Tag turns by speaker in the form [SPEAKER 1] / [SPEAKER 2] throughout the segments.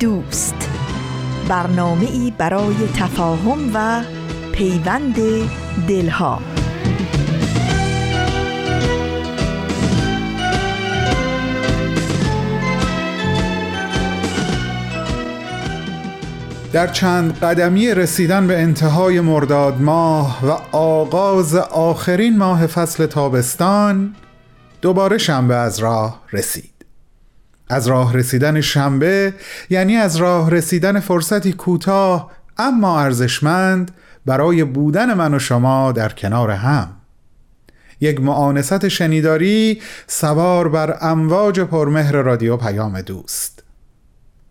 [SPEAKER 1] دوست. برنامه ای برای تفاهم و پیوند دلها.
[SPEAKER 2] در چند قدمی رسیدن به انتهای مرداد ماه و آغاز آخرین ماه فصل تابستان دوباره شنبه از راه رسید. از راه رسیدن شنبه یعنی از راه رسیدن فرصتی کوتاه اما ارزشمند برای بودن من و شما در کنار هم. یک معانست شنیداری سوار بر امواج پرمهر رادیو پیام دوست.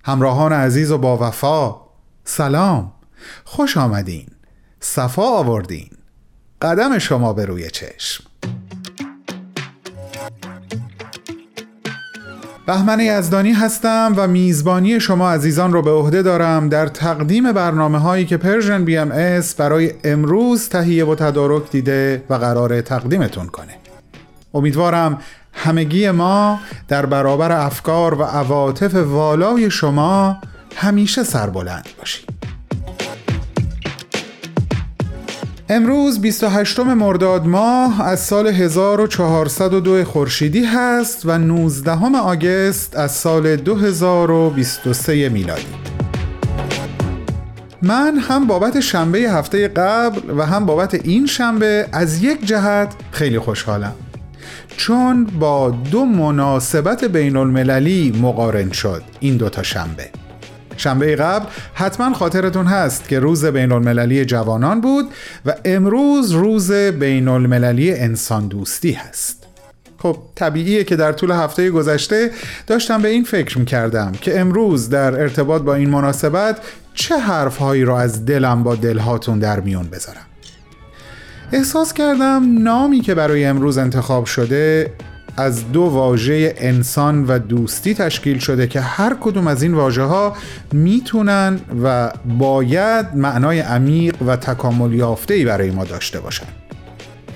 [SPEAKER 2] همراهان عزیز و با وفا سلام خوش آمدین صفا آوردین. قدم شما به روی چشم. بهمن یزدانی هستم و میزبانی شما عزیزان رو به عهده دارم در تقدیم برنامه هایی که Persian BMS برای امروز تهیه و تدارک دیده و قراره تقدیمتون کنه. امیدوارم همگی ما در برابر افکار و عواطف والای شما همیشه سربلند باشیم امروز 28 مرداد ماه از سال 1402 خورشیدی هست و 19 August از سال 2023 میلادی. من هم بابت شنبه هفته قبل و هم بابت این شنبه از یک جهت خیلی خوشحالم. چون با دو مناسبت بین المللی مقارن شد این دوتا شنبه. شنبه قبل حتما خاطرتون هست که روز بین المللی جوانان بود و امروز روز بین المللی انسان دوستی هست. خب طبیعیه که در طول هفته گذشته داشتم به این فکر می‌کردم که امروز در ارتباط با این مناسبت چه حرفهایی را از دلم با دلهاتون در میون بذارم. احساس کردم نامی که برای امروز انتخاب شده از دو واژه انسان و دوستی تشکیل شده که هر کدوم از این واژه ها می‌تونن و باید معنای عمیق و تکامل یافته ای برای ما داشته باشن.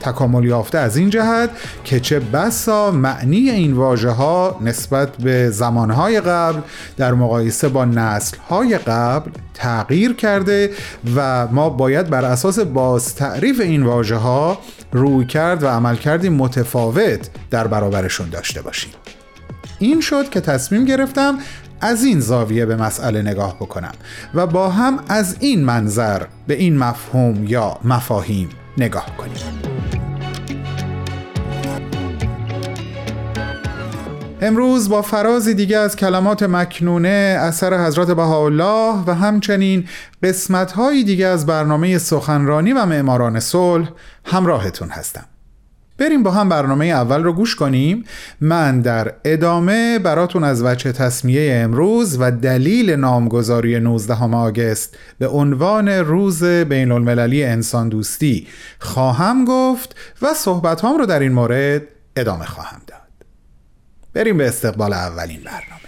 [SPEAKER 2] تکامل یافته از این جهت که چه بسا معنی این واژه ها نسبت به زمانهای قبل در مقایسه با نسلهای قبل تغییر کرده و ما باید بر اساس باز تعریف این واژه ها روی کرد و عمل کردی متفاوت در برابرشون داشته باشیم. این شد که تصمیم گرفتم از این زاویه به مسئله نگاه بکنم و با هم از این منظر به این مفهوم یا مفاهیم نگاه کنیم. امروز با فرازی دیگه از کلمات مکنونه اثر حضرت بهاءالله و همچنین قسمت‌های دیگه از برنامه سخنرانی و معماران صلح همراهتون هستم. بریم با هم برنامه اول رو گوش کنیم. من در ادامه براتون از وجه تصمیه امروز و دلیل نامگذاری 19 آگست به عنوان روز بین المللی انسان دوستی خواهم گفت و صحبت رو در این مورد ادامه خواهم داد. بریم به استقبال اولین برنامه.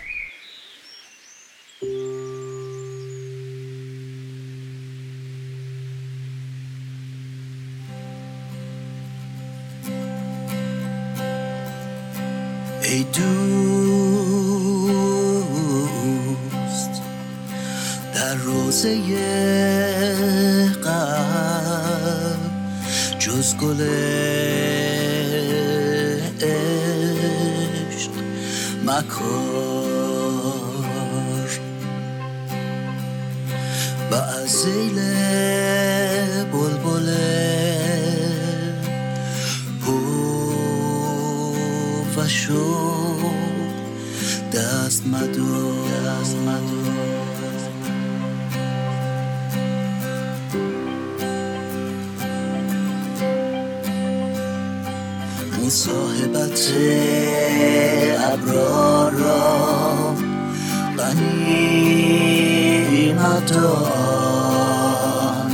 [SPEAKER 2] ای دوست در روزه قلب جز گله مکار و از زیل بلبله و شو دست مدار
[SPEAKER 3] صاحبت ابرار را غنیمت دان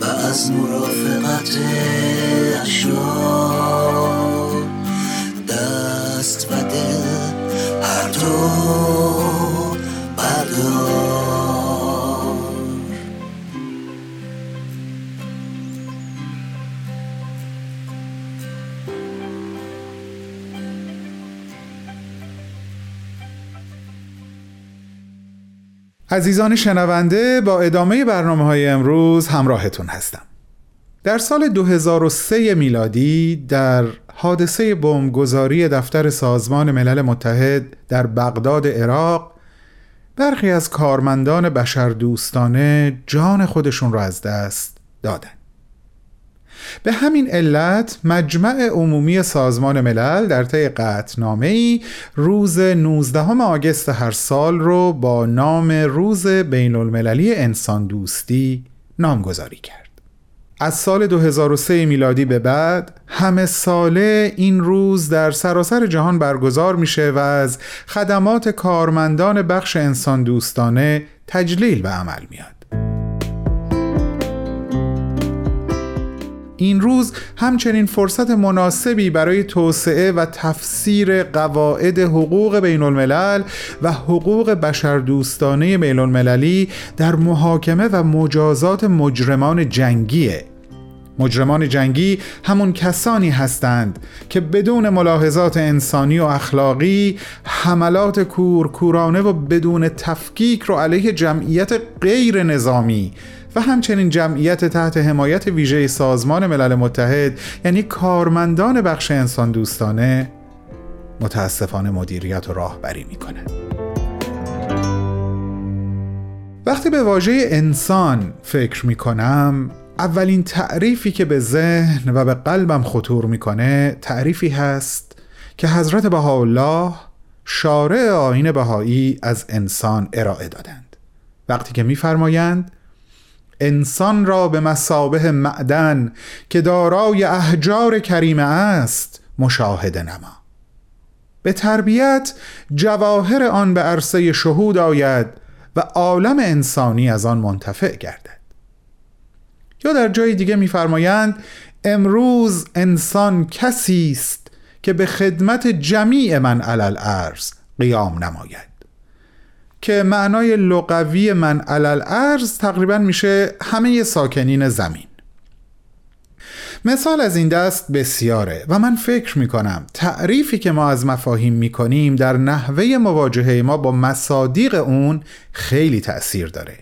[SPEAKER 3] و از مرافقت اشرار
[SPEAKER 2] عزیزان شنونده با ادامه برنامه های امروز همراهتون هستم در سال 2003 میلادی در حادثه بمبگذاری دفتر سازمان ملل متحد در بغداد عراق برخی از کارمندان بشردوستانه جان خودشون را از دست دادند. به همین علت مجمع عمومی سازمان ملل در طی قطعنامه ای روز 19 آگست هر سال رو با نام روز بین المللی انسان دوستی نامگذاری کرد. از سال 2003 میلادی به بعد همه ساله این روز در سراسر جهان برگزار میشه و از خدمات کارمندان بخش انسان دوستانه تجلیل به عمل میاد. این روز همچنین فرصت مناسبی برای توسعه و تفسیر قواعد حقوق بین الملل و حقوق بشردوستانه بین المللی در محاکمه و مجازات مجرمان جنگیه. مجرمان جنگی همون کسانی هستند که بدون ملاحظات انسانی و اخلاقی حملات کورکورانه و بدون تفکیک رو علیه جمعیت غیر نظامی و همچنین جمعیت تحت حمایت ویژه سازمان ملل متحد یعنی کارمندان بخش انسان دوستانه متاسفانه مدیریت و راهبری می‌کنه. وقتی به واژه انسان فکر می‌کنم اولین تعریفی که به ذهن و به قلبم خطور می‌کنه تعریفی هست که حضرت بهاءالله شارع آین بهایی از انسان ارائه دادند. وقتی که میفرمایند انسان را به مسابه معدن که دارای احجار کریمه است مشاهده نما. به تربیت جواهر آن به عرصه شهود آید و عالم انسانی از آن منتفع گردد. یا در جای دیگه میفرمایند امروز انسان کسی است که به خدمت جمیع من علل ارز قیام نماید. که معنای لغوی من علل ارز تقریبا میشه همه ساکنین زمین. مثال از این دست بسیاره و من فکر می‌کنم تعریفی که ما از مفاهیم می‌کنیم در نحوه مواجهه ما با مصادیق اون خیلی تأثیر داره.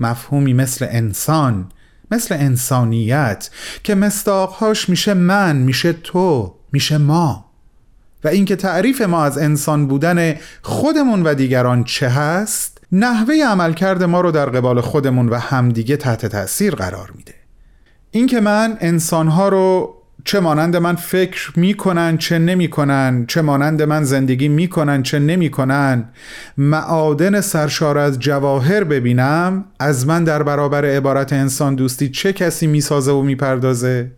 [SPEAKER 2] مفهومی مثل انسان مثل انسانیت که مستاقهاش میشه من میشه تو میشه ما. و اینکه تعریف ما از انسان بودن خودمون و دیگران چه هست نحوه عملکرد ما رو در قبال خودمون و همدیگه تحت تاثیر قرار میده. اینکه من انسانها رو چه مانند من فکر می‌کنن چه نمی‌کنن چه مانند من زندگی می‌کنن چه نمی‌کنن معادن سرشار از جواهر ببینم از من در برابر عبارت انسان دوستی چه کسی می‌سازه و می‌پردازه؟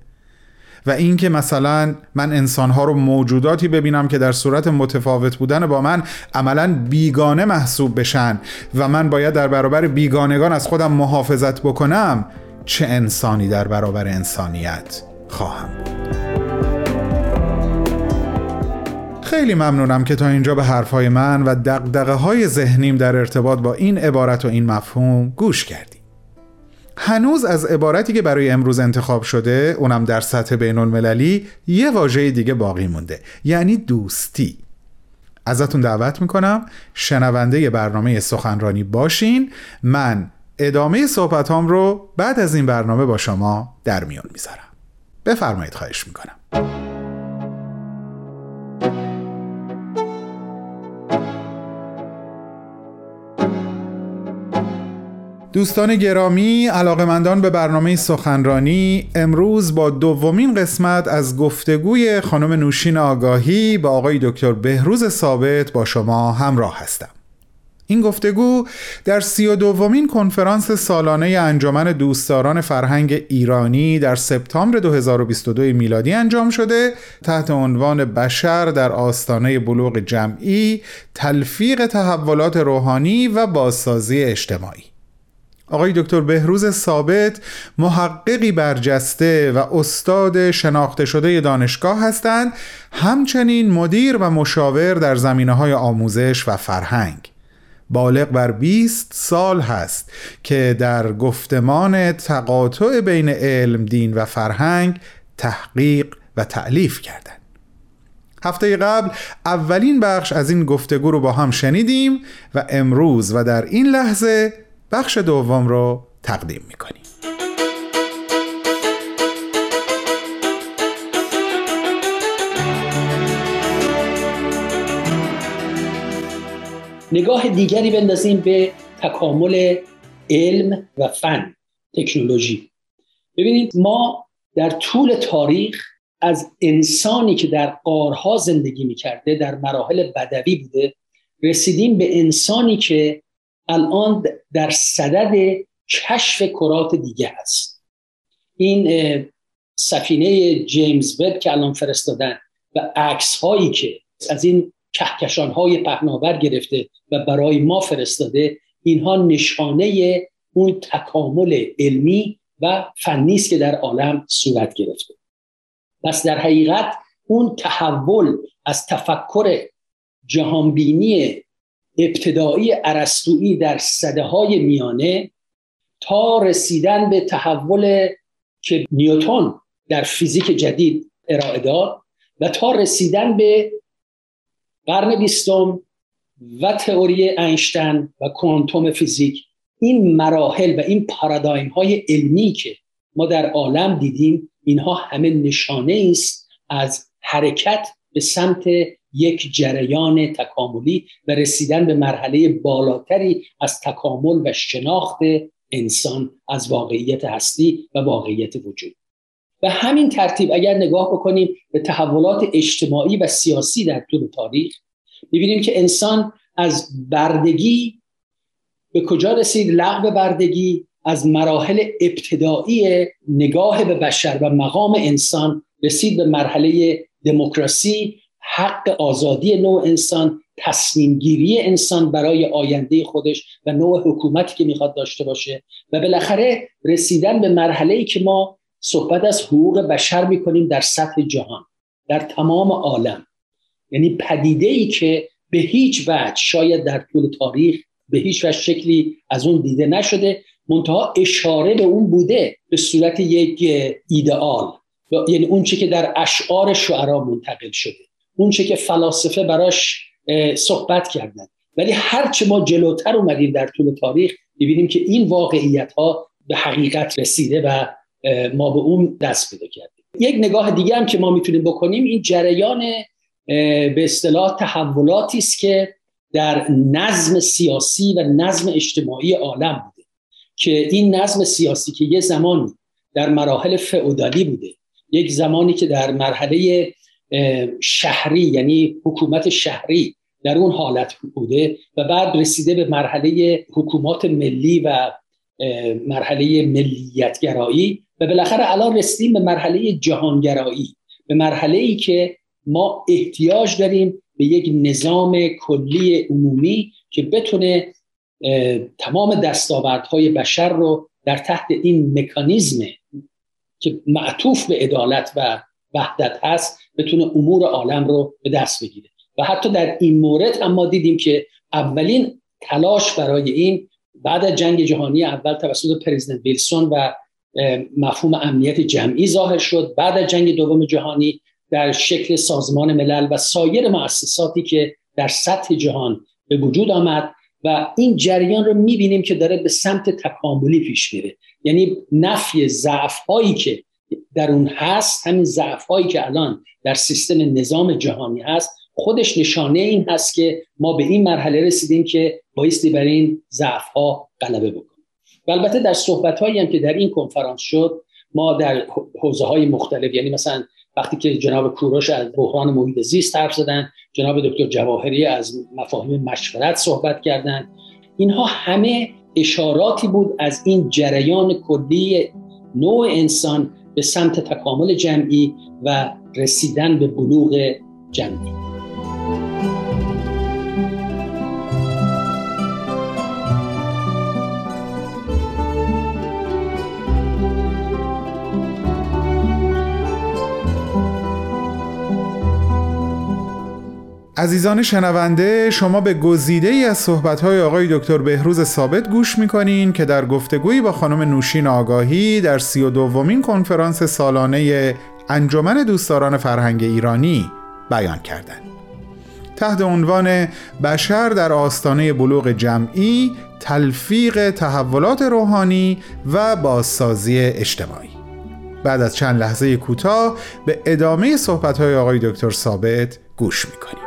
[SPEAKER 2] و اینکه مثلا من انسانها رو موجوداتی ببینم که در صورت متفاوت بودن با من عملا بیگانه محسوب بشن و من باید در برابر بیگانگان از خودم محافظت بکنم چه انسانی در برابر انسانیت خواهم بود. خیلی ممنونم که تا اینجا به حرفهای من و دقدقه های ذهنیم در ارتباط با این عبارت و این مفهوم گوش کردیم هنوز از عبارتی که برای امروز انتخاب شده اونم در سطح بین المللی یه واژه دیگه باقی مونده یعنی دوستی. ازتون دعوت می‌کنم شنونده برنامه سخنرانی باشین. من ادامه صحبت رو بعد از این برنامه با شما در میان می‌ذارم. بفرمایید خواهش می‌کنم. دوستان گرامی علاقمندان به برنامه سخنرانی امروز با دومین قسمت از گفتگوی خانم نوشین آگاهی با آقای دکتر بهروز ثابت با شما همراه هستم. این گفتگو در سی و دومین کنفرانس سالانه انجمن دوستداران فرهنگ ایرانی در سپتامبر 2022 میلادی انجام شده تحت عنوان بشر در آستانه بلوغ جمعی تلفیق تحولات روحانی و بازسازی اجتماعی. آقای دکتر بهروز ثابت محققی برجسته و استاد شناخته شده دانشگاه هستند همچنین مدیر و مشاور در زمینه های آموزش و فرهنگ بالغ بر 20 سال هست که در گفتمان تقاطع بین علم، دین و فرهنگ تحقیق و تعلیف کردند. هفته قبل اولین بخش از این گفتگو رو با هم شنیدیم و امروز و در این لحظه بخش دوم رو تقدیم می‌کنیم.
[SPEAKER 4] نگاه دیگری بندازیم به تکامل علم و فن تکنولوژی. ببینید ما در طول تاریخ از انسانی که در قارها زندگی می‌کرده در مراحل بدوی بوده رسیدیم به انسانی که الان در صدد کشف کرات دیگه هست. این سفینه جیمز وب که الان فرستادن و عکس هایی که از این کهکشان های پهناور گرفته و برای ما فرستاده اینها نشانه اون تکامل علمی و فنی است که در عالم صورت گرفته. پس در حقیقت اون تحول از تفکر جهانبینی ابتدایی عرستویی در صده های میانه تا رسیدن به تحول که نیوتون در فیزیک جدید ارائه داد و تا رسیدن به قرن بیستم و تئوری اینشتین و کوانتوم فیزیک این مراحل و این پارادایم های علمی که ما در عالم دیدیم اینها همه نشانه است از حرکت به سمت یک جریان تکاملی و رسیدن به مرحله بالاتری از تکامل و شناخت انسان از واقعیت هستی و واقعیت وجود. و همین ترتیب اگر نگاه بکنیم به تحولات اجتماعی و سیاسی در طول تاریخ می‌بینیم که انسان از بردگی به کجا رسید؟ لغو بردگی از مراحل ابتدایی نگاه به بشر و مقام انسان رسید به مرحله دموکراسی حق آزادی نوع انسان تصمیم گیری انسان برای آینده خودش و نوع حکومتی که می‌خواد داشته باشه و بالاخره رسیدن به مرحله ای که ما صحبت از حقوق بشر می‌کنیم در سطح جهان در تمام عالم. یعنی پدیده ای که به هیچ وجه شاید در طول تاریخ به هیچ وجه شکلی از اون دیده نشده منتها اشاره به اون بوده به صورت یک ایدئال یعنی اون چی که در اشعار شعرا منتقل شده. اون چه که فلاسفه براش صحبت کردن. ولی هرچه ما جلوتر اومدیم در طول تاریخ ببینیم که این واقعیت ها به حقیقت رسیده و ما به اون دست پیدا کردیم. یک نگاه دیگه هم که ما می‌تونیم بکنیم این جریان به اصطلاح تحولاتی است که در نظم سیاسی و نظم اجتماعی عالم بوده. که این نظم سیاسی که یه زمانی در مراحل فئودالی بوده یک زمانی که در مرحله شهری یعنی حکومت شهری در اون حالت بوده و بعد رسیده به مرحله حکومات ملی و مرحله ملیتگرایی و بالاخره الان رسیدیم به مرحله جهانگرایی به مرحله ای که ما احتیاج داریم به یک نظام کلی عمومی که بتونه تمام دستاوردهای بشر رو در تحت این مکانیزم که معطوف به عدالت و وحدت هست بتونه امور عالم رو به دست بگیره. و حتی در این مورد هم ما دیدیم که اولین تلاش برای این بعد از جنگ جهانی اول توسط پرزیدنت ویلسون و مفهوم امنیت جمعی ظاهر شد بعد از جنگ دوم جهانی در شکل سازمان ملل و سایر مؤسساتی که در سطح جهان به وجود آمد و این جریان رو می‌بینیم که داره به سمت تکاملی پیش میره. یعنی نفی ضعف هایی که در اون هست همین ضعف هایی که الان در سیستم نظام جهانی هست خودش نشانه این هست که ما به این مرحله رسیدیم که بایستی بر این ضعف ها غلبه بکنیم. البته در صحبت هایی هم که در این کنفرانس شد ما در حوزه های مختلف یعنی مثلا وقتی که جناب کوروش از بحران محیط زیست حرف زدن جناب دکتر جواهری از مفاهیم مشورت صحبت کردند اینها همه اشاراتی بود از این جریان کلی نوع انسان به سمت تکامل جمعی و رسیدن به بلوغ جمعی.
[SPEAKER 2] عزیزان شنونده شما به گزیده ای از صحبت‌های آقای دکتر بهروز ثابت گوش می‌کنین که در گفتگویی با خانم نوشین آگاهی در سی و دومین کنفرانس سالانه انجمن دوستداران فرهنگ ایرانی بیان کردند. تحت عنوان بشر در آستانه بلوغ جمعی تلفیق تحولات روحانی و بازسازی اجتماعی بعد از چند لحظه کوتاه به ادامه صحبت‌های آقای دکتر ثابت گوش می‌کنیم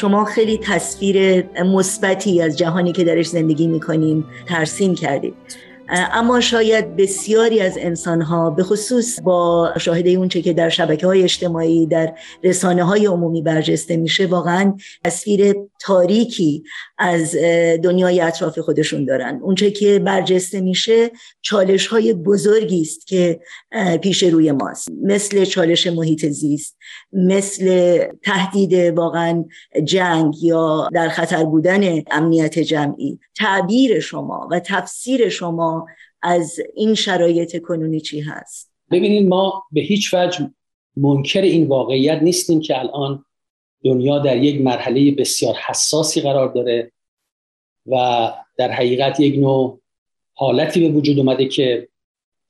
[SPEAKER 5] شما خیلی تصویر مثبتی از جهانی که درش زندگی می‌کنیم ترسیم کردید. اما شاید بسیاری از انسانها به خصوص با شاهده اونچه که در شبکه های اجتماعی در رسانه های عمومی برجسته میشه واقعا تصویر تاریکی از دنیای اطراف خودشون دارن. اونچه که برجسته میشه چالش های بزرگی است که پیش روی ماست. مثل چالش محیط زیست مثل تهدید واقعا جنگ یا در خطر بودن امنیت جمعی. تعبیر شما و تفسیر شما از این شرایط کنونی چی هست؟
[SPEAKER 4] ببینید ما به هیچ وجه منکر این واقعیت نیستیم که الان دنیا در یک مرحله بسیار حساسی قرار داره و در حقیقت یک نوع حالتی به وجود اومده که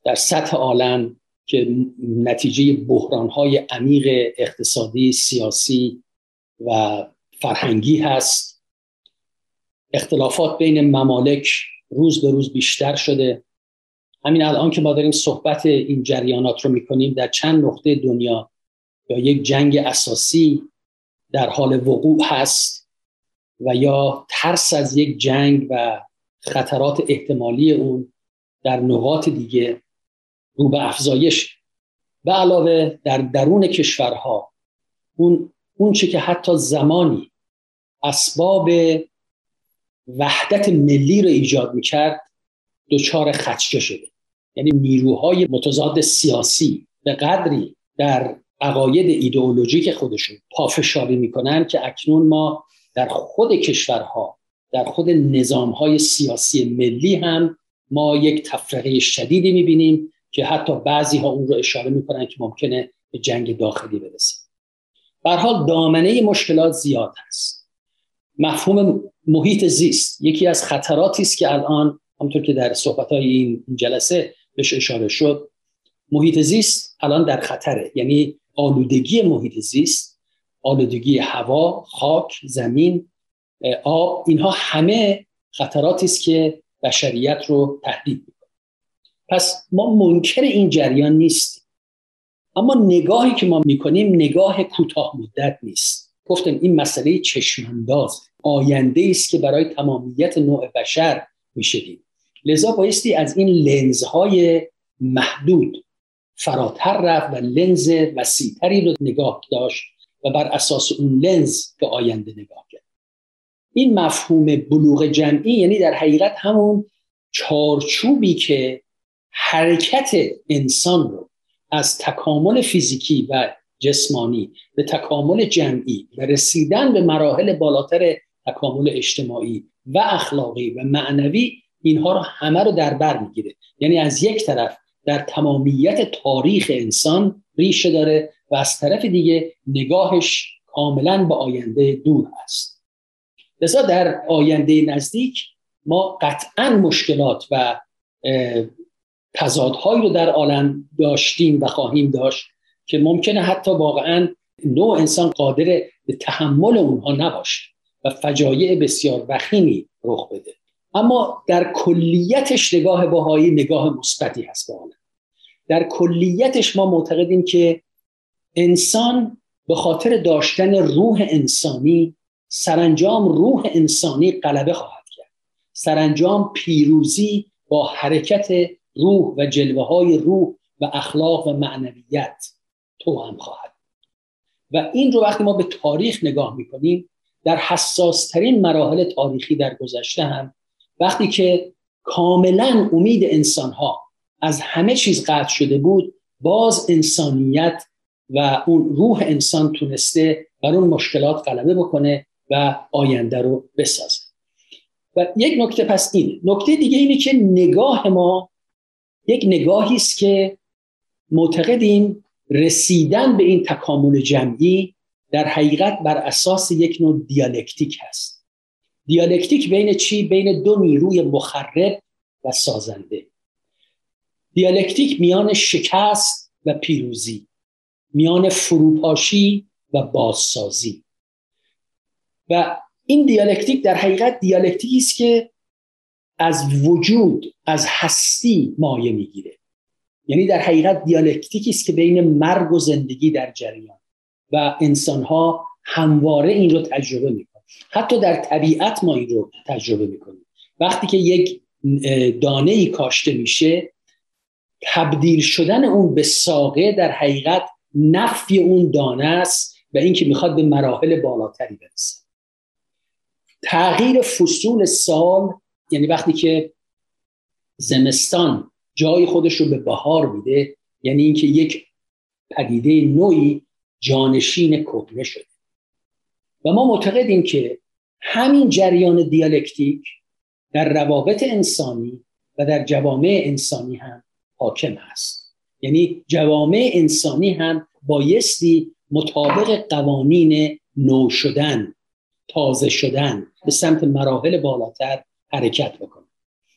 [SPEAKER 4] در سطح عالم که نتیجه بحرانهای عمیق اقتصادی، سیاسی و فرهنگی هست. اختلافات بین ممالک روز به روز بیشتر شده. همین الان که ما داریم صحبت این جریانات رو می‌کنیم در چند نقطه دنیا یا یک جنگ اساسی در حال وقوع هست و یا ترس از یک جنگ و خطرات احتمالی اون در نقاط دیگه رو به افزایش. به علاوه در درون کشورها اون اون چه که حتی زمانی اسباب وحدت ملی رو ایجاد می‌کرد دچار خدشه شده. یعنی نیروهای متضاد سیاسی به قدری در عقاید ایدئولوژیک خودشون پافشاری می‌کنن که اکنون ما در خود کشورها در خود نظامهای سیاسی ملی هم ما یک تفرقه شدیدی می‌بینیم که حتی بعضی ها اون رو اشاره می‌کنن که ممکنه به جنگ داخلی برسه. به حال دامنه مشکلات زیاد هست. مفهوم محیط زیست یکی از خطراتی است که الان همونطور که در صحبت این جلسه بهش اشاره شد محیط زیست الان در خطره. یعنی آلودگی محیط زیست آلودگی هوا خاک زمین آب اینها همه خطراتی است که بشریت رو تهدید می‌کنه. پس ما منکر این جریان نیستیم. اما نگاهی که ما می‌کنیم نگاه کوتاه مدت نیست. گفتم این مسئله چشمانداز. آینده است که برای تمامیت نوع بشر میشه لذا بایستی از این لنزهای محدود فراتر رفت و لنز وسیعتری رو نگاه داشت و بر اساس اون لنز به آینده نگاه کرد. این مفهوم بلوغ جمعی یعنی در حقیقت همون چارچوبی که حرکت انسان رو از تکامل فیزیکی و جسمانی به تکامل جمعی و رسیدن به مراحل بالاتر تکامل اجتماعی و اخلاقی و معنوی اینها رو همه رو در بر می‌گیره. یعنی از یک طرف در تمامیت تاریخ انسان ریشه داره و از طرف دیگه نگاهش کاملا به آینده دور است. لذا در آینده نزدیک ما قطعا مشکلات و تضادهایی رو در عالم داشتیم و خواهیم داشت که ممکنه حتی واقعا نوع انسان قادر به تحمل اونها نباشه و فجایع بسیار وخیمی رخ بده. اما در کلیتش نگاه بهایی نگاه مثبتی هست به عالم. در کلیتش ما معتقدیم که انسان به خاطر داشتن روح انسانی سرانجام روح انسانی غلبه خواهد کرد. سرانجام پیروزی با حرکت روح و جلوه های روح و اخلاق و معنویت تو هم خواهد و این رو وقتی ما به تاریخ نگاه می‌کنیم در حساسترین مراحل تاریخی در گذشته هم وقتی که کاملا امید انسان ها از همه چیز قطع شده بود باز انسانیت و اون روح انسان تونسته بر اون مشکلات غلبه بکنه و آینده رو بسازه. و یک نکته پس این نکته دیگه اینه که نگاه ما یک نگاهی است که معتقدیم رسیدن به این تکامل جمعی در حقیقت بر اساس یک نوع دیالکتیک هست. دیالکتیک بین چی؟ بین دو نیروی مخرب و سازنده. دیالکتیک میان شکست و پیروزی میان فروپاشی و بازسازی. و این دیالکتیک در حقیقت دیالکتیکی است که از وجود از هستی مایه می‌گیره. یعنی در حقیقت دیالکتیکی است که بین مرگ و زندگی در جریان و انسانها همواره این رو تجربه می‌کنن حتی در طبیعت ما این رو تجربه می‌کنیم. وقتی که یک دانه ای کاشته میشه تبدیل شدن اون به ساقه در حقیقت نفی اون دانه است و اینکه می‌خواد به مراحل بالاتری برسه. تغییر فصول سال یعنی وقتی که زمستان جای خودش رو به بهار میده یعنی اینکه یک پدیده نوعی جانشین کهنه شده. و ما معتقدیم که همین جریان دیالکتیک در روابط انسانی و در جوامع انسانی هم حاکم هست یعنی جوامع انسانی هم بایستی مطابق قوانین نو شدن تازه شدن به سمت مراحل بالاتر حرکت بکنه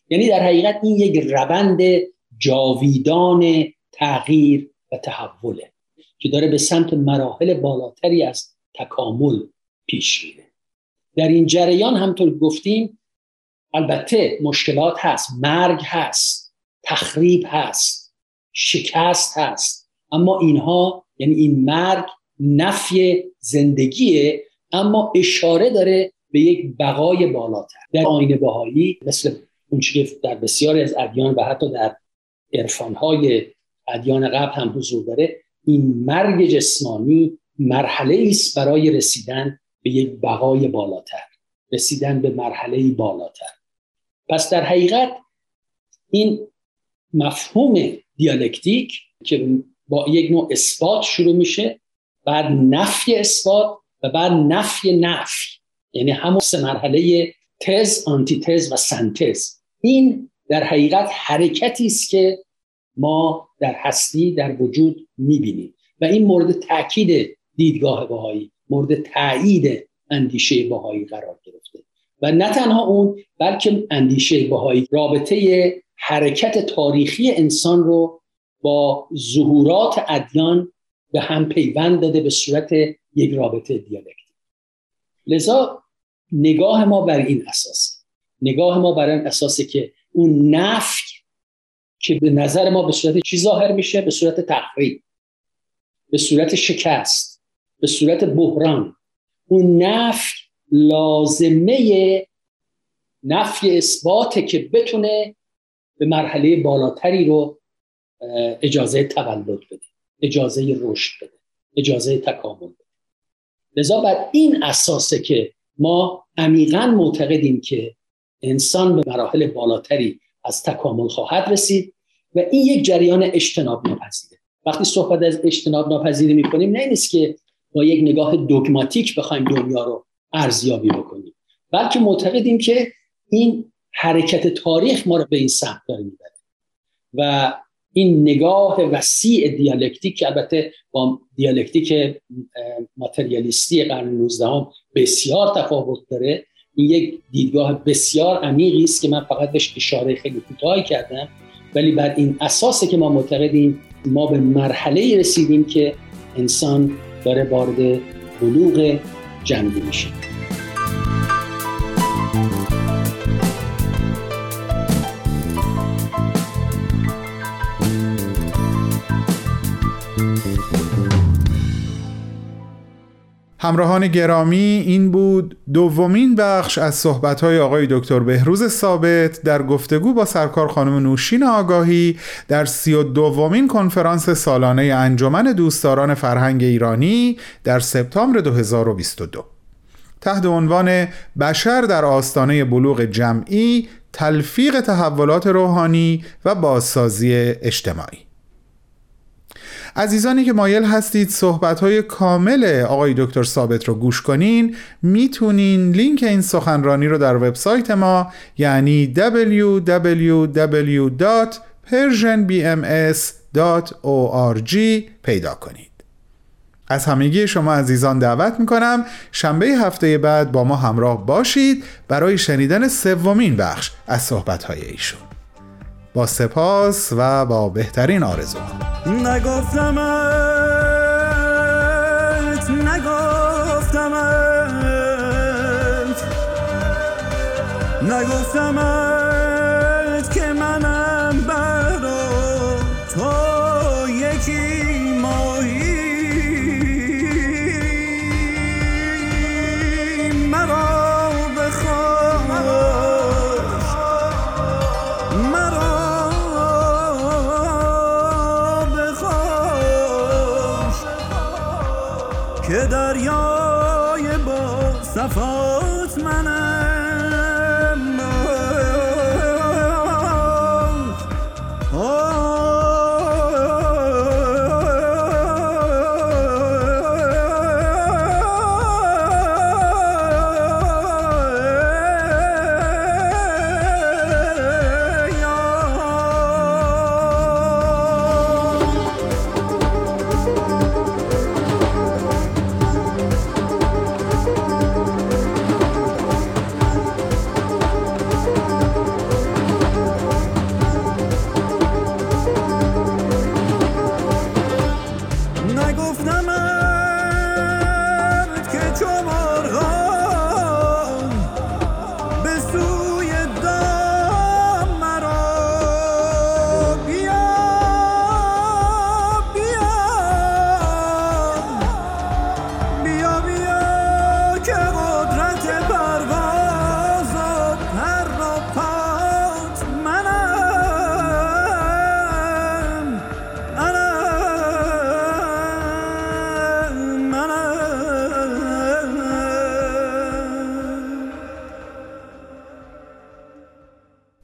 [SPEAKER 4] یعنی در حقیقت این یک روند جاویدان تغییر و تحوله که داره به سمت مراحل بالاتری از تکامل پیش میره. در این جریان همطور گفتیم البته مشکلات هست مرگ هست تخریب هست شکست هست. اما اینها یعنی این مرگ نفی زندگیه اما اشاره داره به یک بقای بالاتر. در آین بهایی مثل اون که در بسیاری از ادیان و حتی در عرفانهای ادیان قبل هم حضور داره این مرگ جسمانی مرحله است برای رسیدن به یک بقای بالاتر رسیدن به مرحله بالاتر. پس در حقیقت این مفهوم دیالکتیک که با یک نوع اثبات شروع میشه بعد نفی اثبات و بعد نفی نفی. یعنی همون سه مرحله تز آنتیتز و سنتز. این در حقیقت حرکتی است که ما در هستی در وجود می‌بینیم. و این مورد تاکید دیدگاه بهایی مورد تایید اندیشه بهایی قرار گرفته. و نه تنها اون بلکه اندیشه بهایی. رابطه حرکت تاریخی انسان رو با ظهورات ادیان به هم پیوند داده به صورت یک رابطه دیالکتیک. لذا نگاه ما بر این اساس نگاه ما بر این اساسه که اون نفی که به نظر ما به صورت چی ظاهر میشه؟ به صورت تخریب به صورت شکست. به صورت بحران. اون نفی لازمه نفی اثباته که بتونه به مرحله بالاتری رو اجازه تولد بده اجازه رشد بده اجازه تکامل بده. لذا بر این اساسه که ما عمیقا معتقدیم که انسان به مراحل بالاتری از تکامل خواهد رسید و این یک جریان اجتناب ناپذیره وقتی صحبت از اجتناب ناپذیری می‌کنیم نه نیست که با یک نگاه دوگماتیک بخوایم دنیا رو ارزیابی بکنیم. بلکه معتقدیم که این حرکت تاریخ ما رو به این سمت داره می‌بره. و این نگاه وسیع دیالکتیک که البته با دیالکتیک ماتریالیستی قرن 19 هم بسیار تفاوت داره. این یک دیدگاه بسیار عمیقی است که من فقط بهش اشاره خیلی کوتاهی کردم. ولی بر این اساسه که ما معتقدیم ما به مرحله رسیدیم که انسان داره وارد بلوغ جمعی میشه.
[SPEAKER 2] همراهان گرامی این بود دومین بخش از صحبت‌های آقای دکتر بهروز ثابت در گفتگو با سرکار خانم نوشین آگاهی در سی و دومین کنفرانس سالانه انجمن دوستداران فرهنگ ایرانی در سپتامبر 2022 تحت عنوان بشر در آستانه بلوغ جمعی تلفیق تحولات روحانی و بازسازی اجتماعی. عزیزانی که مایل هستید صحبت کامل آقای دکتر ثابت رو گوش کنین می‌تونین لینک این سخنرانی رو در وبسایت ما یعنی www.persianbms.org پیدا کنید. از همگی شما عزیزان دعوت می‌کنم شنبه هفته بعد با ما همراه باشید برای شنیدن سومین بخش از صحبتهای ایشون. با سپاس و با بهترین آرزوها
[SPEAKER 6] نگفتمت نگفتمت. نگفتمت.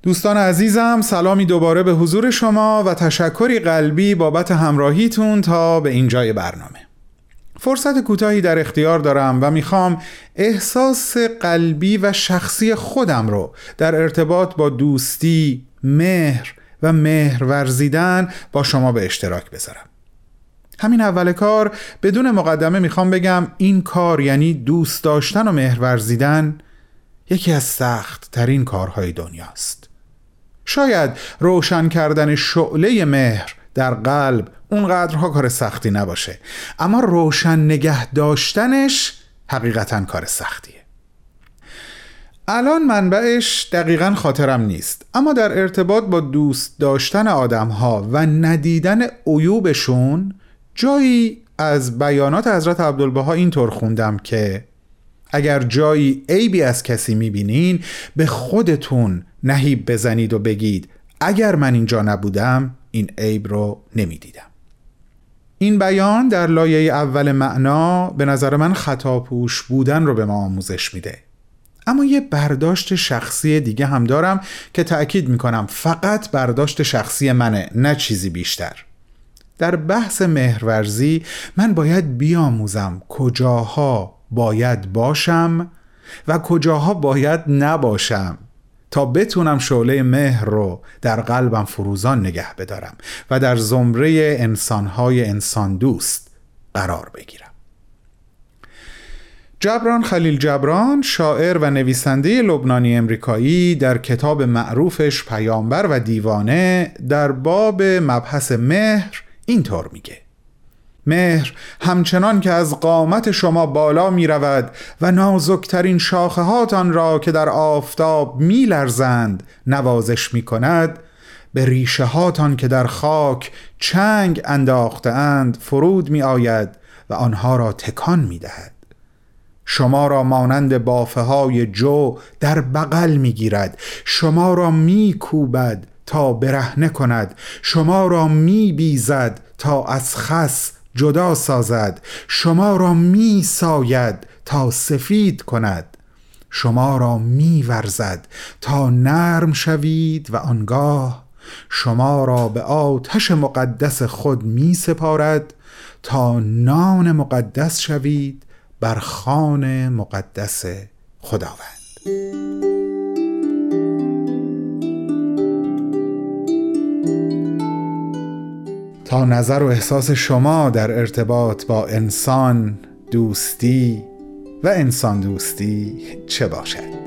[SPEAKER 2] دوستان عزیزم سلامی دوباره به حضور شما و تشکری قلبی بابت همراهیتون تا به اینجای برنامه. فرصت کوتاهی در اختیار دارم و می‌خوام احساس قلبی و شخصی خودم رو در ارتباط با دوستی، مهر و مهر ورزیدن با شما به اشتراک بذارم. همین اول کار بدون مقدمه می‌خوام بگم این کار یعنی دوست داشتن و مهر ورزیدن یکی از سخت ترین کارهای دنیاست. شاید روشن کردن شعله مهر در قلب اونقدرها کار سختی نباشه. اما روشن نگه داشتنش حقیقتا کار سختیه. الان منبعش دقیقا خاطرم نیست اما در ارتباط با دوست داشتن آدم ها و ندیدن عیوبشون جایی از بیانات حضرت عبدالبها اینطور خوندم که اگر جایی عیبی از کسی می‌بینین به خودتون نهیب بزنید و بگید اگر من اینجا نبودم این عیب رو نمی‌دیدم. این بیان در لایه اول معنا به نظر من خطاپوش بودن رو به ما آموزش میده. اما یه برداشت شخصی دیگه هم دارم که تأکید می‌کنم فقط برداشت شخصی منه نه چیزی بیشتر. در بحث مهرورزی من باید بیاموزم کجاها باید باشم و کجاها باید نباشم تا بتونم شعله مهر رو در قلبم فروزان نگه بدارم و در زمره انسانهای انسان دوست قرار بگیرم. جبران خلیل جبران شاعر و نویسنده لبنانی امریکایی در کتاب معروفش پیامبر و دیوانه در باب مبحث مهر اینطور میگه مهر همچنان که از قامت شما بالا می رود و نازکترین شاخه هاتان را که در آفتاب می لرزند نوازش می کند به ریشه هاتان که در خاک چنگ انداخته اند فرود می آید و آنها را تکان می دهد شما را مانند بافه های جو در بغل می گیرد شما را می کوبد تا برهنه کند. شما را می بیزد تا از خس جدا سازد. شما را می ساید تا سفید کند. شما را می ورزد تا نرم شوید و آنگاه. شما را به آتش مقدس خود می سپارد تا نان مقدس شوید بر خان مقدس خداوند. تا نظر و احساس شما در ارتباط با انسان دوستی و انسان دوستی چه باشد؟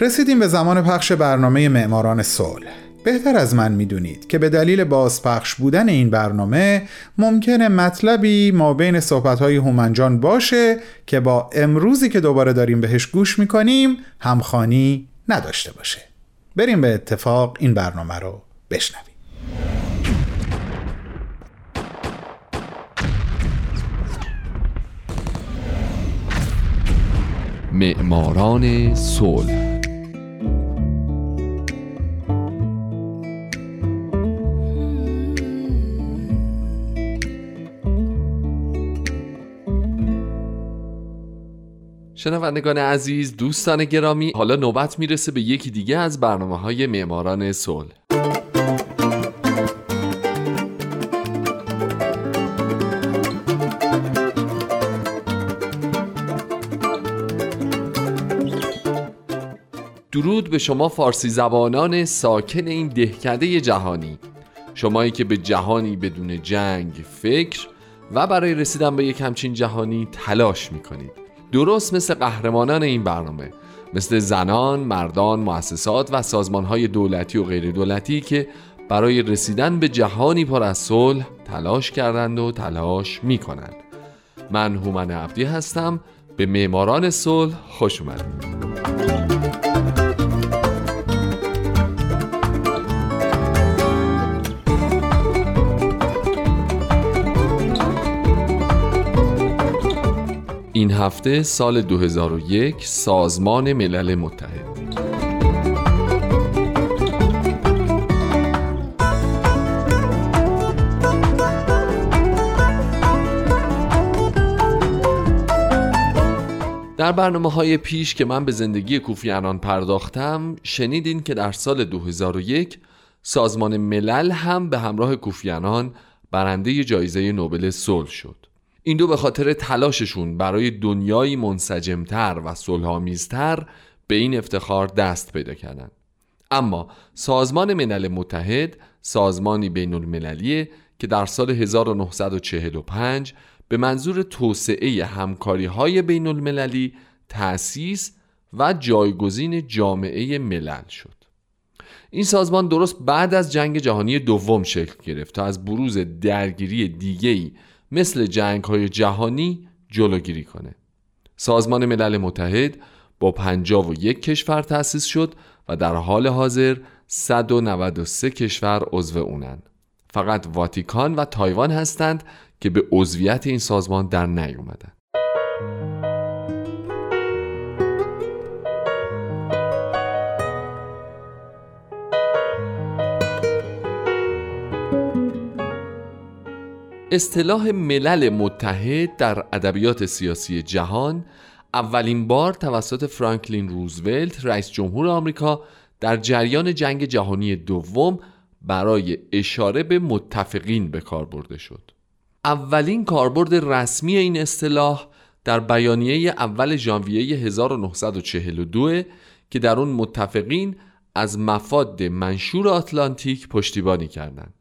[SPEAKER 2] رسیدیم به زمان پخش برنامه معماران صلح. بهتر از من می‌دونید که به دلیل بازپخش بودن این برنامه ممکنه مطلبی ما بین صحبتهای هومنجان باشه که با امروزی که دوباره داریم بهش گوش می‌کنیم همخانی نداشته باشه. بریم به اتفاق این برنامه رو بشنویم.
[SPEAKER 7] معماران صلح شنوندگان عزیز دوستان گرامی حالا نوبت می‌رسه به یکی دیگه از برنامه های معماران صلح. درود به شما فارسی زبانان ساکن این دهکده جهانی. شمایی که به جهانی بدون جنگ فکر و برای رسیدن به یک همچین جهانی تلاش می‌کنید. درست مثل قهرمانان این برنامه مثل زنان، مردان، مؤسسات و سازمانهای دولتی و غیر دولتی که برای رسیدن به جهانی پر از صلح تلاش کردند و تلاش می کنند. من هومن عبدی هستم به معماران صلح خوش اومدید. این هفته سال 2001 سازمان ملل متحد. در برنامه های پیش که من به زندگی کوفیانان پرداختم شنیدین که در سال 2001 سازمان ملل هم به همراه کوفیانان برنده جایزه نوبل صلح شد. این دو به خاطر تلاششون برای دنیایی منسجمتر و صلحآمیزتر به این افتخار دست پیدا کردند. اما سازمان ملل متحد سازمانی بین المللیه که در سال 1945 به منظور توسعه همکاری های بین المللی تأسیس و جایگزین جامعه ملل شد. این سازمان درست بعد از جنگ جهانی دوم شکل گرفت تا از بروز درگیری دیگه‌ای مثل جنگ های جهانی جلوگیری کنه. سازمان ملل متحد با 51 کشور تأسیس شد و در حال حاضر 193 کشور عضو اونن فقط واتیکان و تایوان هستند که به عضویت این سازمان در نیومدن. اصطلاح ملل متحد در ادبیات سیاسی جهان اولین بار توسط فرانکلین روزولت رئیس جمهور آمریکا در جریان جنگ جهانی دوم برای اشاره به متفقین به کار برده شد. اولین کاربرد رسمی این اصطلاح در بیانیه اول ژانویه 1942 که در اون متفقین از مفاد منشور آتلانتیک پشتیبانی کردند.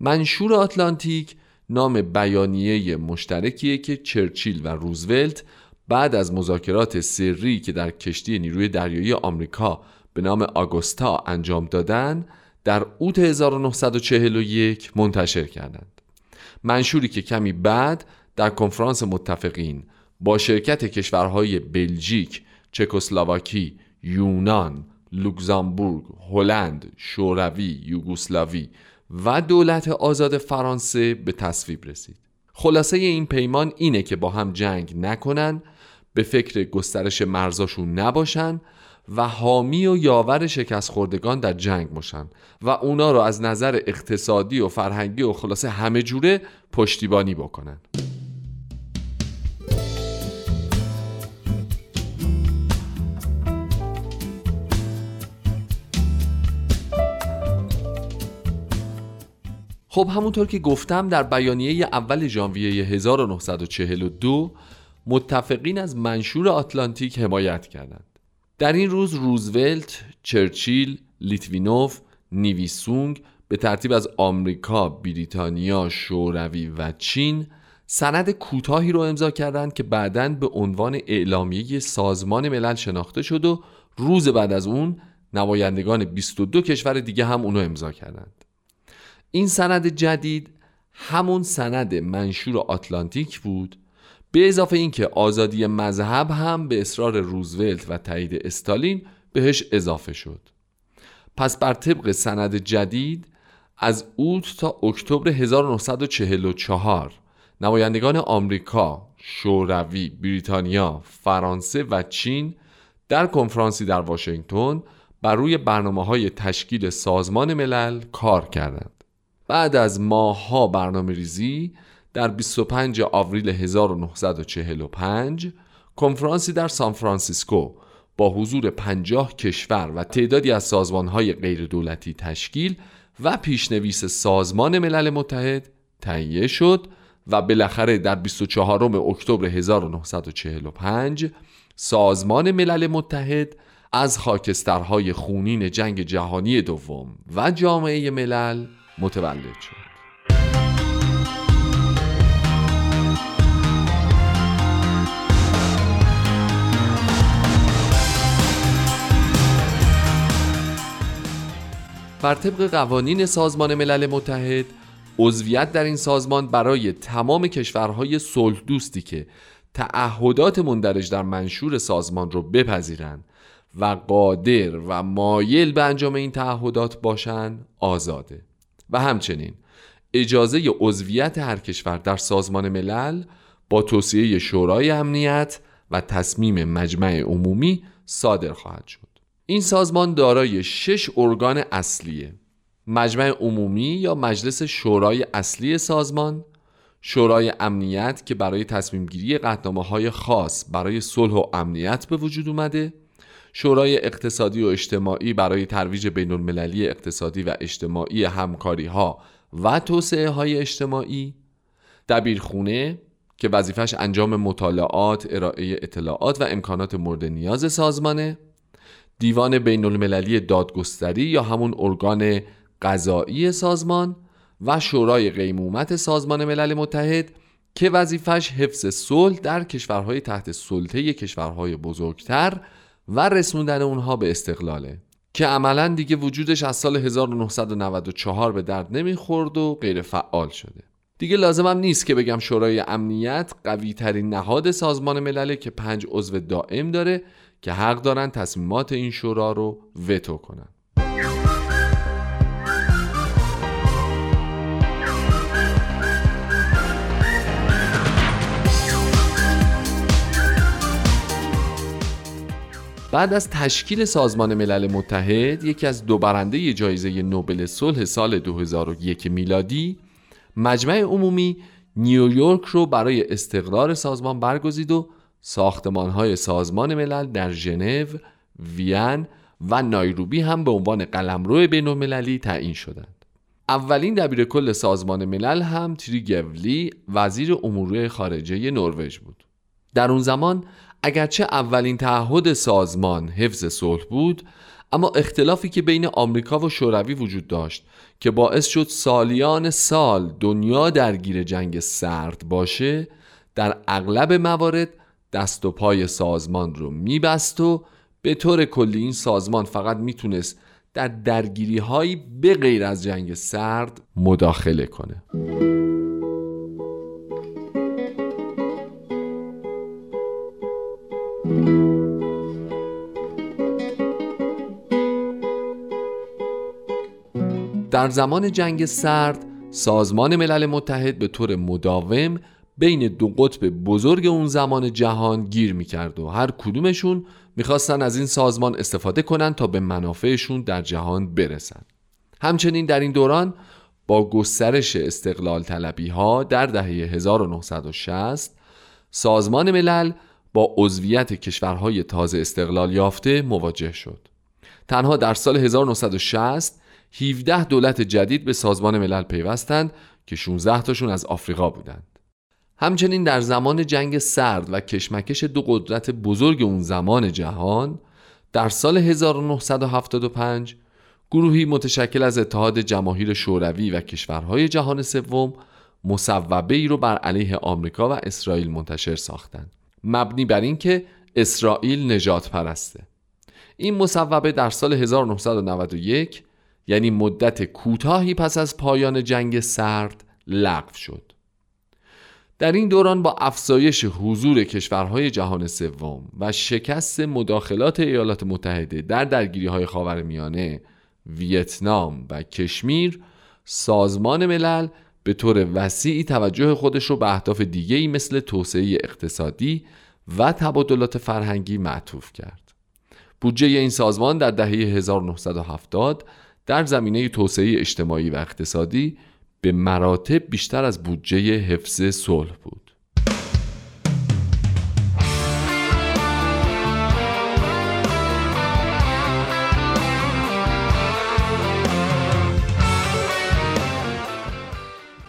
[SPEAKER 7] منشور آتلانتیک نام بیانیه مشترکیه که چرچیل و روزولت بعد از مذاکرات سری که در کشتی نیروی دریایی آمریکا به نام آگوستا انجام دادن در اوت 1941 منتشر کردند. منشوری که کمی بعد در کنفرانس متفقین با شرکت کشورهای بلژیک، چکسلواکی، یونان، لوکزامبورگ، هلند، شوروی، یوگسلاوی و دولت آزاد فرانسه به تصویب رسید. خلاصه این پیمان اینه که با هم جنگ نکنن، به فکر گسترش مرزاشون نباشن و حامی و یاور شکست خوردگان در جنگ باشن و اونا رو از نظر اقتصادی و فرهنگی و خلاصه همه جوره پشتیبانی بکنن. خب همونطور که گفتم در بیانیه اول ژانویه 1942 متفقین از منشور آتلانتیک حمایت کردند. در این روز روزولت، چرچیل، لیتوینوف، نیویسونگ به ترتیب از آمریکا، بریتانیا، شوروی و چین سند کوتاهی رو امضا کردند که بعداً به عنوان اعلامیه سازمان ملل شناخته شد و روز بعد از اون نمایندگان 22 کشور دیگه هم اونو امضا کردند. این سند جدید همون سند منشور آتلانتیک بود به اضافه اینکه آزادی مذهب هم به اصرار روزولت و تایید استالین بهش اضافه شد پس بر طبق سند جدید از اوت تا اکتبر 1944 نمایندگان آمریکا، شوروی، بریتانیا، فرانسه و چین در کنفرانسی در واشنگتن بر روی برنامه های تشکیل سازمان ملل کار کردند. بعد از ماهها برنامه ریزی در 25 آوریل 1945 کنفرانسی در سان فرانسیسکو با حضور 50 کشور و تعدادی از سازمانهای غیر دولتی تشکیل و پیشنویس سازمان ملل متحد تهیه شد و بالاخره در 24 اکتبر 1945 سازمان ملل متحد از خاکسترهای خونین جنگ جهانی دوم و جامعه ملل متولد شد. بر طبق قوانین سازمان ملل متحد عضویت در این سازمان برای تمام کشورهای صلح دوستی که تعهدات مندرج در منشور سازمان رو بپذیرند و قادر و مایل به انجام این تعهدات باشند آزاده. و همچنین اجازه عضویت هر کشور در سازمان ملل با توصیه شورای امنیت و تصمیم مجمع عمومی صادر خواهد شد. این سازمان دارای شش ارگان اصلیه مجمع عمومی یا مجلس شورای اصلی سازمان شورای امنیت که برای تصمیم گیری های خاص برای صلح و امنیت به وجود اومده شورای اقتصادی و اجتماعی برای ترویج بین المللی اقتصادی و اجتماعی همکاری ها و توسعه های اجتماعی دبیرخونه که وظیفش انجام مطالعات، ارائه اطلاعات و امکانات مورد نیاز سازمانه دیوان بین المللی دادگستری یا همون ارگان قضایی سازمان و شورای قیمومت سازمان ملل متحد که وظیفش حفظ صلح در کشورهای تحت سلطه کشورهای بزرگتر و رسوندن اونها به استقلاله که عملا دیگه وجودش از سال 1994 به درد نمی‌خورد و غیر فعال شده. دیگه لازمم نیست که بگم شورای امنیت قوی ترین نهاد سازمان ملله که پنج عضو دائم داره که حق دارن تصمیمات این شورا رو وتو کنن. بعد از تشکیل سازمان ملل متحد یکی از دو برنده جایزه نوبل صلح سال 2001 میلادی مجمع عمومی نیویورک رو برای استقرار سازمان برگزید و ساختمانهای سازمان ملل در ژنو، وین و نایروبی هم به عنوان قلمرو بین المللی تعیین شدند. اولین دبیر کل سازمان ملل هم تریگولی وزیر امور خارجه نروژ بود. در اون زمان اگرچه اولین تعهد سازمان حفظ صلح بود اما اختلافی که بین آمریکا و شوروی وجود داشت که باعث شد سالیان سال دنیا درگیر جنگ سرد باشه در اغلب موارد دست و پای سازمان رو میبست و به طور کلی این سازمان فقط می‌تونست در درگیری هایی به غیر از جنگ سرد مداخله کنه. در زمان جنگ سرد سازمان ملل متحد به طور مداوم بین دو قطب بزرگ اون زمان جهان گیر می‌کرد و هر کدومشون می‌خواستن از این سازمان استفاده کنن تا به منافعشون در جهان برسن. همچنین در این دوران با گسترش استقلال طلبی ها در دهه 1960 سازمان ملل با عضویت کشورهای تازه استقلال یافته مواجه شد. تنها در سال 1960 17 دولت جدید به سازمان ملل پیوستند که 16 تاشون از آفریقا بودند. همچنین در زمان جنگ سرد و کشمکش دو قدرت بزرگ اون زمان جهان در سال 1975 گروهی متشکل از اتحاد جماهیر شوروی و کشورهای جهان سوم مصوبه ای رو بر علیه آمریکا و اسرائیل منتشر ساختند. مبنی بر اینکه اسرائیل نجات پرسته این مصوبه در سال 1991 یعنی مدت کوتاهی پس از پایان جنگ سرد لغو شد در این دوران با افزایش حضور کشورهای جهان سوم و شکست مداخلات ایالات متحده در درگیری های خاورمیانه، ویتنام و کشمیر، سازمان ملل به طور وسیعی توجه خودش رو به اهداف دیگه‌ای مثل توسعه اقتصادی و تبادلات فرهنگی معطوف کرد. بودجه این سازمان در دهه 1970 در زمینه توسعه اجتماعی و اقتصادی به مراتب بیشتر از بودجه حفظ صلح بود.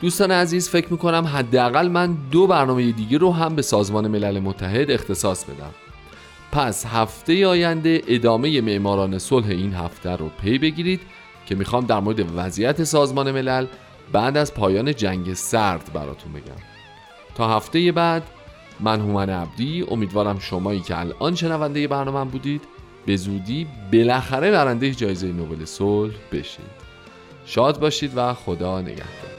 [SPEAKER 7] دوستان عزیز فکر می‌کنم حداقل من دو برنامه دیگه رو هم به سازمان ملل متحد اختصاص بدم. پس هفته آینده ادامه معماران صلح این هفته رو پی بگیرید که می‌خوام در مورد وضعیت سازمان ملل بعد از پایان جنگ سرد براتون بگم. تا هفته بعد من هومن عبدی امیدوارم شمایی که الان شنونده برنامه بودید به زودی بالاخره برنده جایزه نوبل صلح بشید. شاد باشید و خدا نگهدار.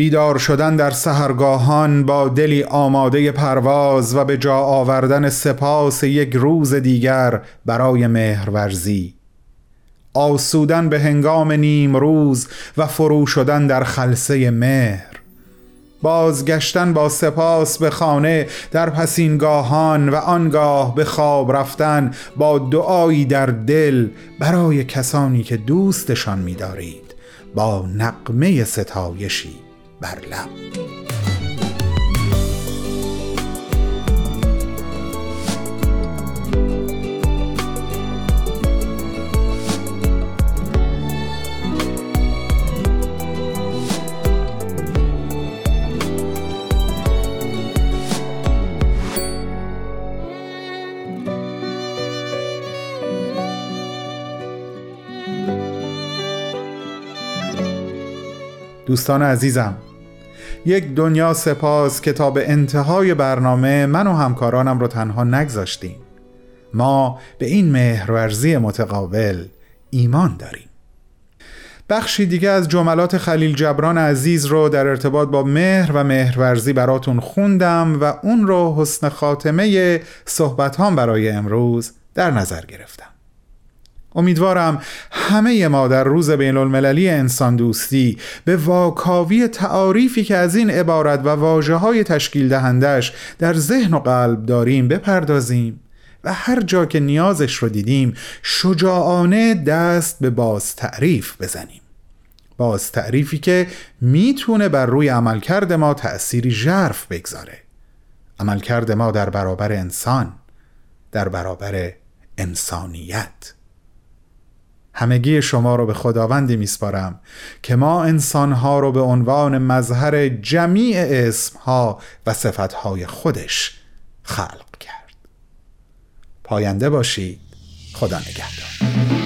[SPEAKER 2] بیدار شدن در سهرگاهان با دلی آماده پرواز و به جا آوردن سپاس یک روز دیگر برای مهرورزی. آسودن به هنگام نیم روز و فرو شدن در خلصه مهر. بازگشتن با سپاس به خانه در پسینگاهان و آنگاه به خواب رفتن با دعایی در دل برای کسانی که دوستشان می‌دارید با نقمه ستایشی. بر لب. دوستان عزیزم یک دنیا سپاس که تا به انتهای برنامه من و همکارانم رو تنها نگذاشتیم ما به این مهرورزی متقابل ایمان داریم. بخشی دیگه از جملات خلیل جبران عزیز رو در ارتباط با مهر و مهرورزی براتون خوندم و اون رو حسن خاتمه صحبت برای امروز در نظر گرفتم. امیدوارم همه ما در روز بین المللی انسان دوستی به واکاوی تعاریفی که از این عبارت و واجه های تشکیل دهندش در ذهن و قلب داریم بپردازیم و هر جا که نیازش رو دیدیم شجاعانه دست به باز تعریف بزنیم. باز تعریفی که می‌تونه بر روی عملکرد ما تأثیری ژرف بگذاره. عملکرد ما در برابر انسان در برابر انسانیت. همگی شما رو به خداوندی میسپارم که ما انسانها رو به عنوان مظهر جمیع اسمها و صفتهای خودش خلق کرد. پاینده باشید. خدا نگهدار.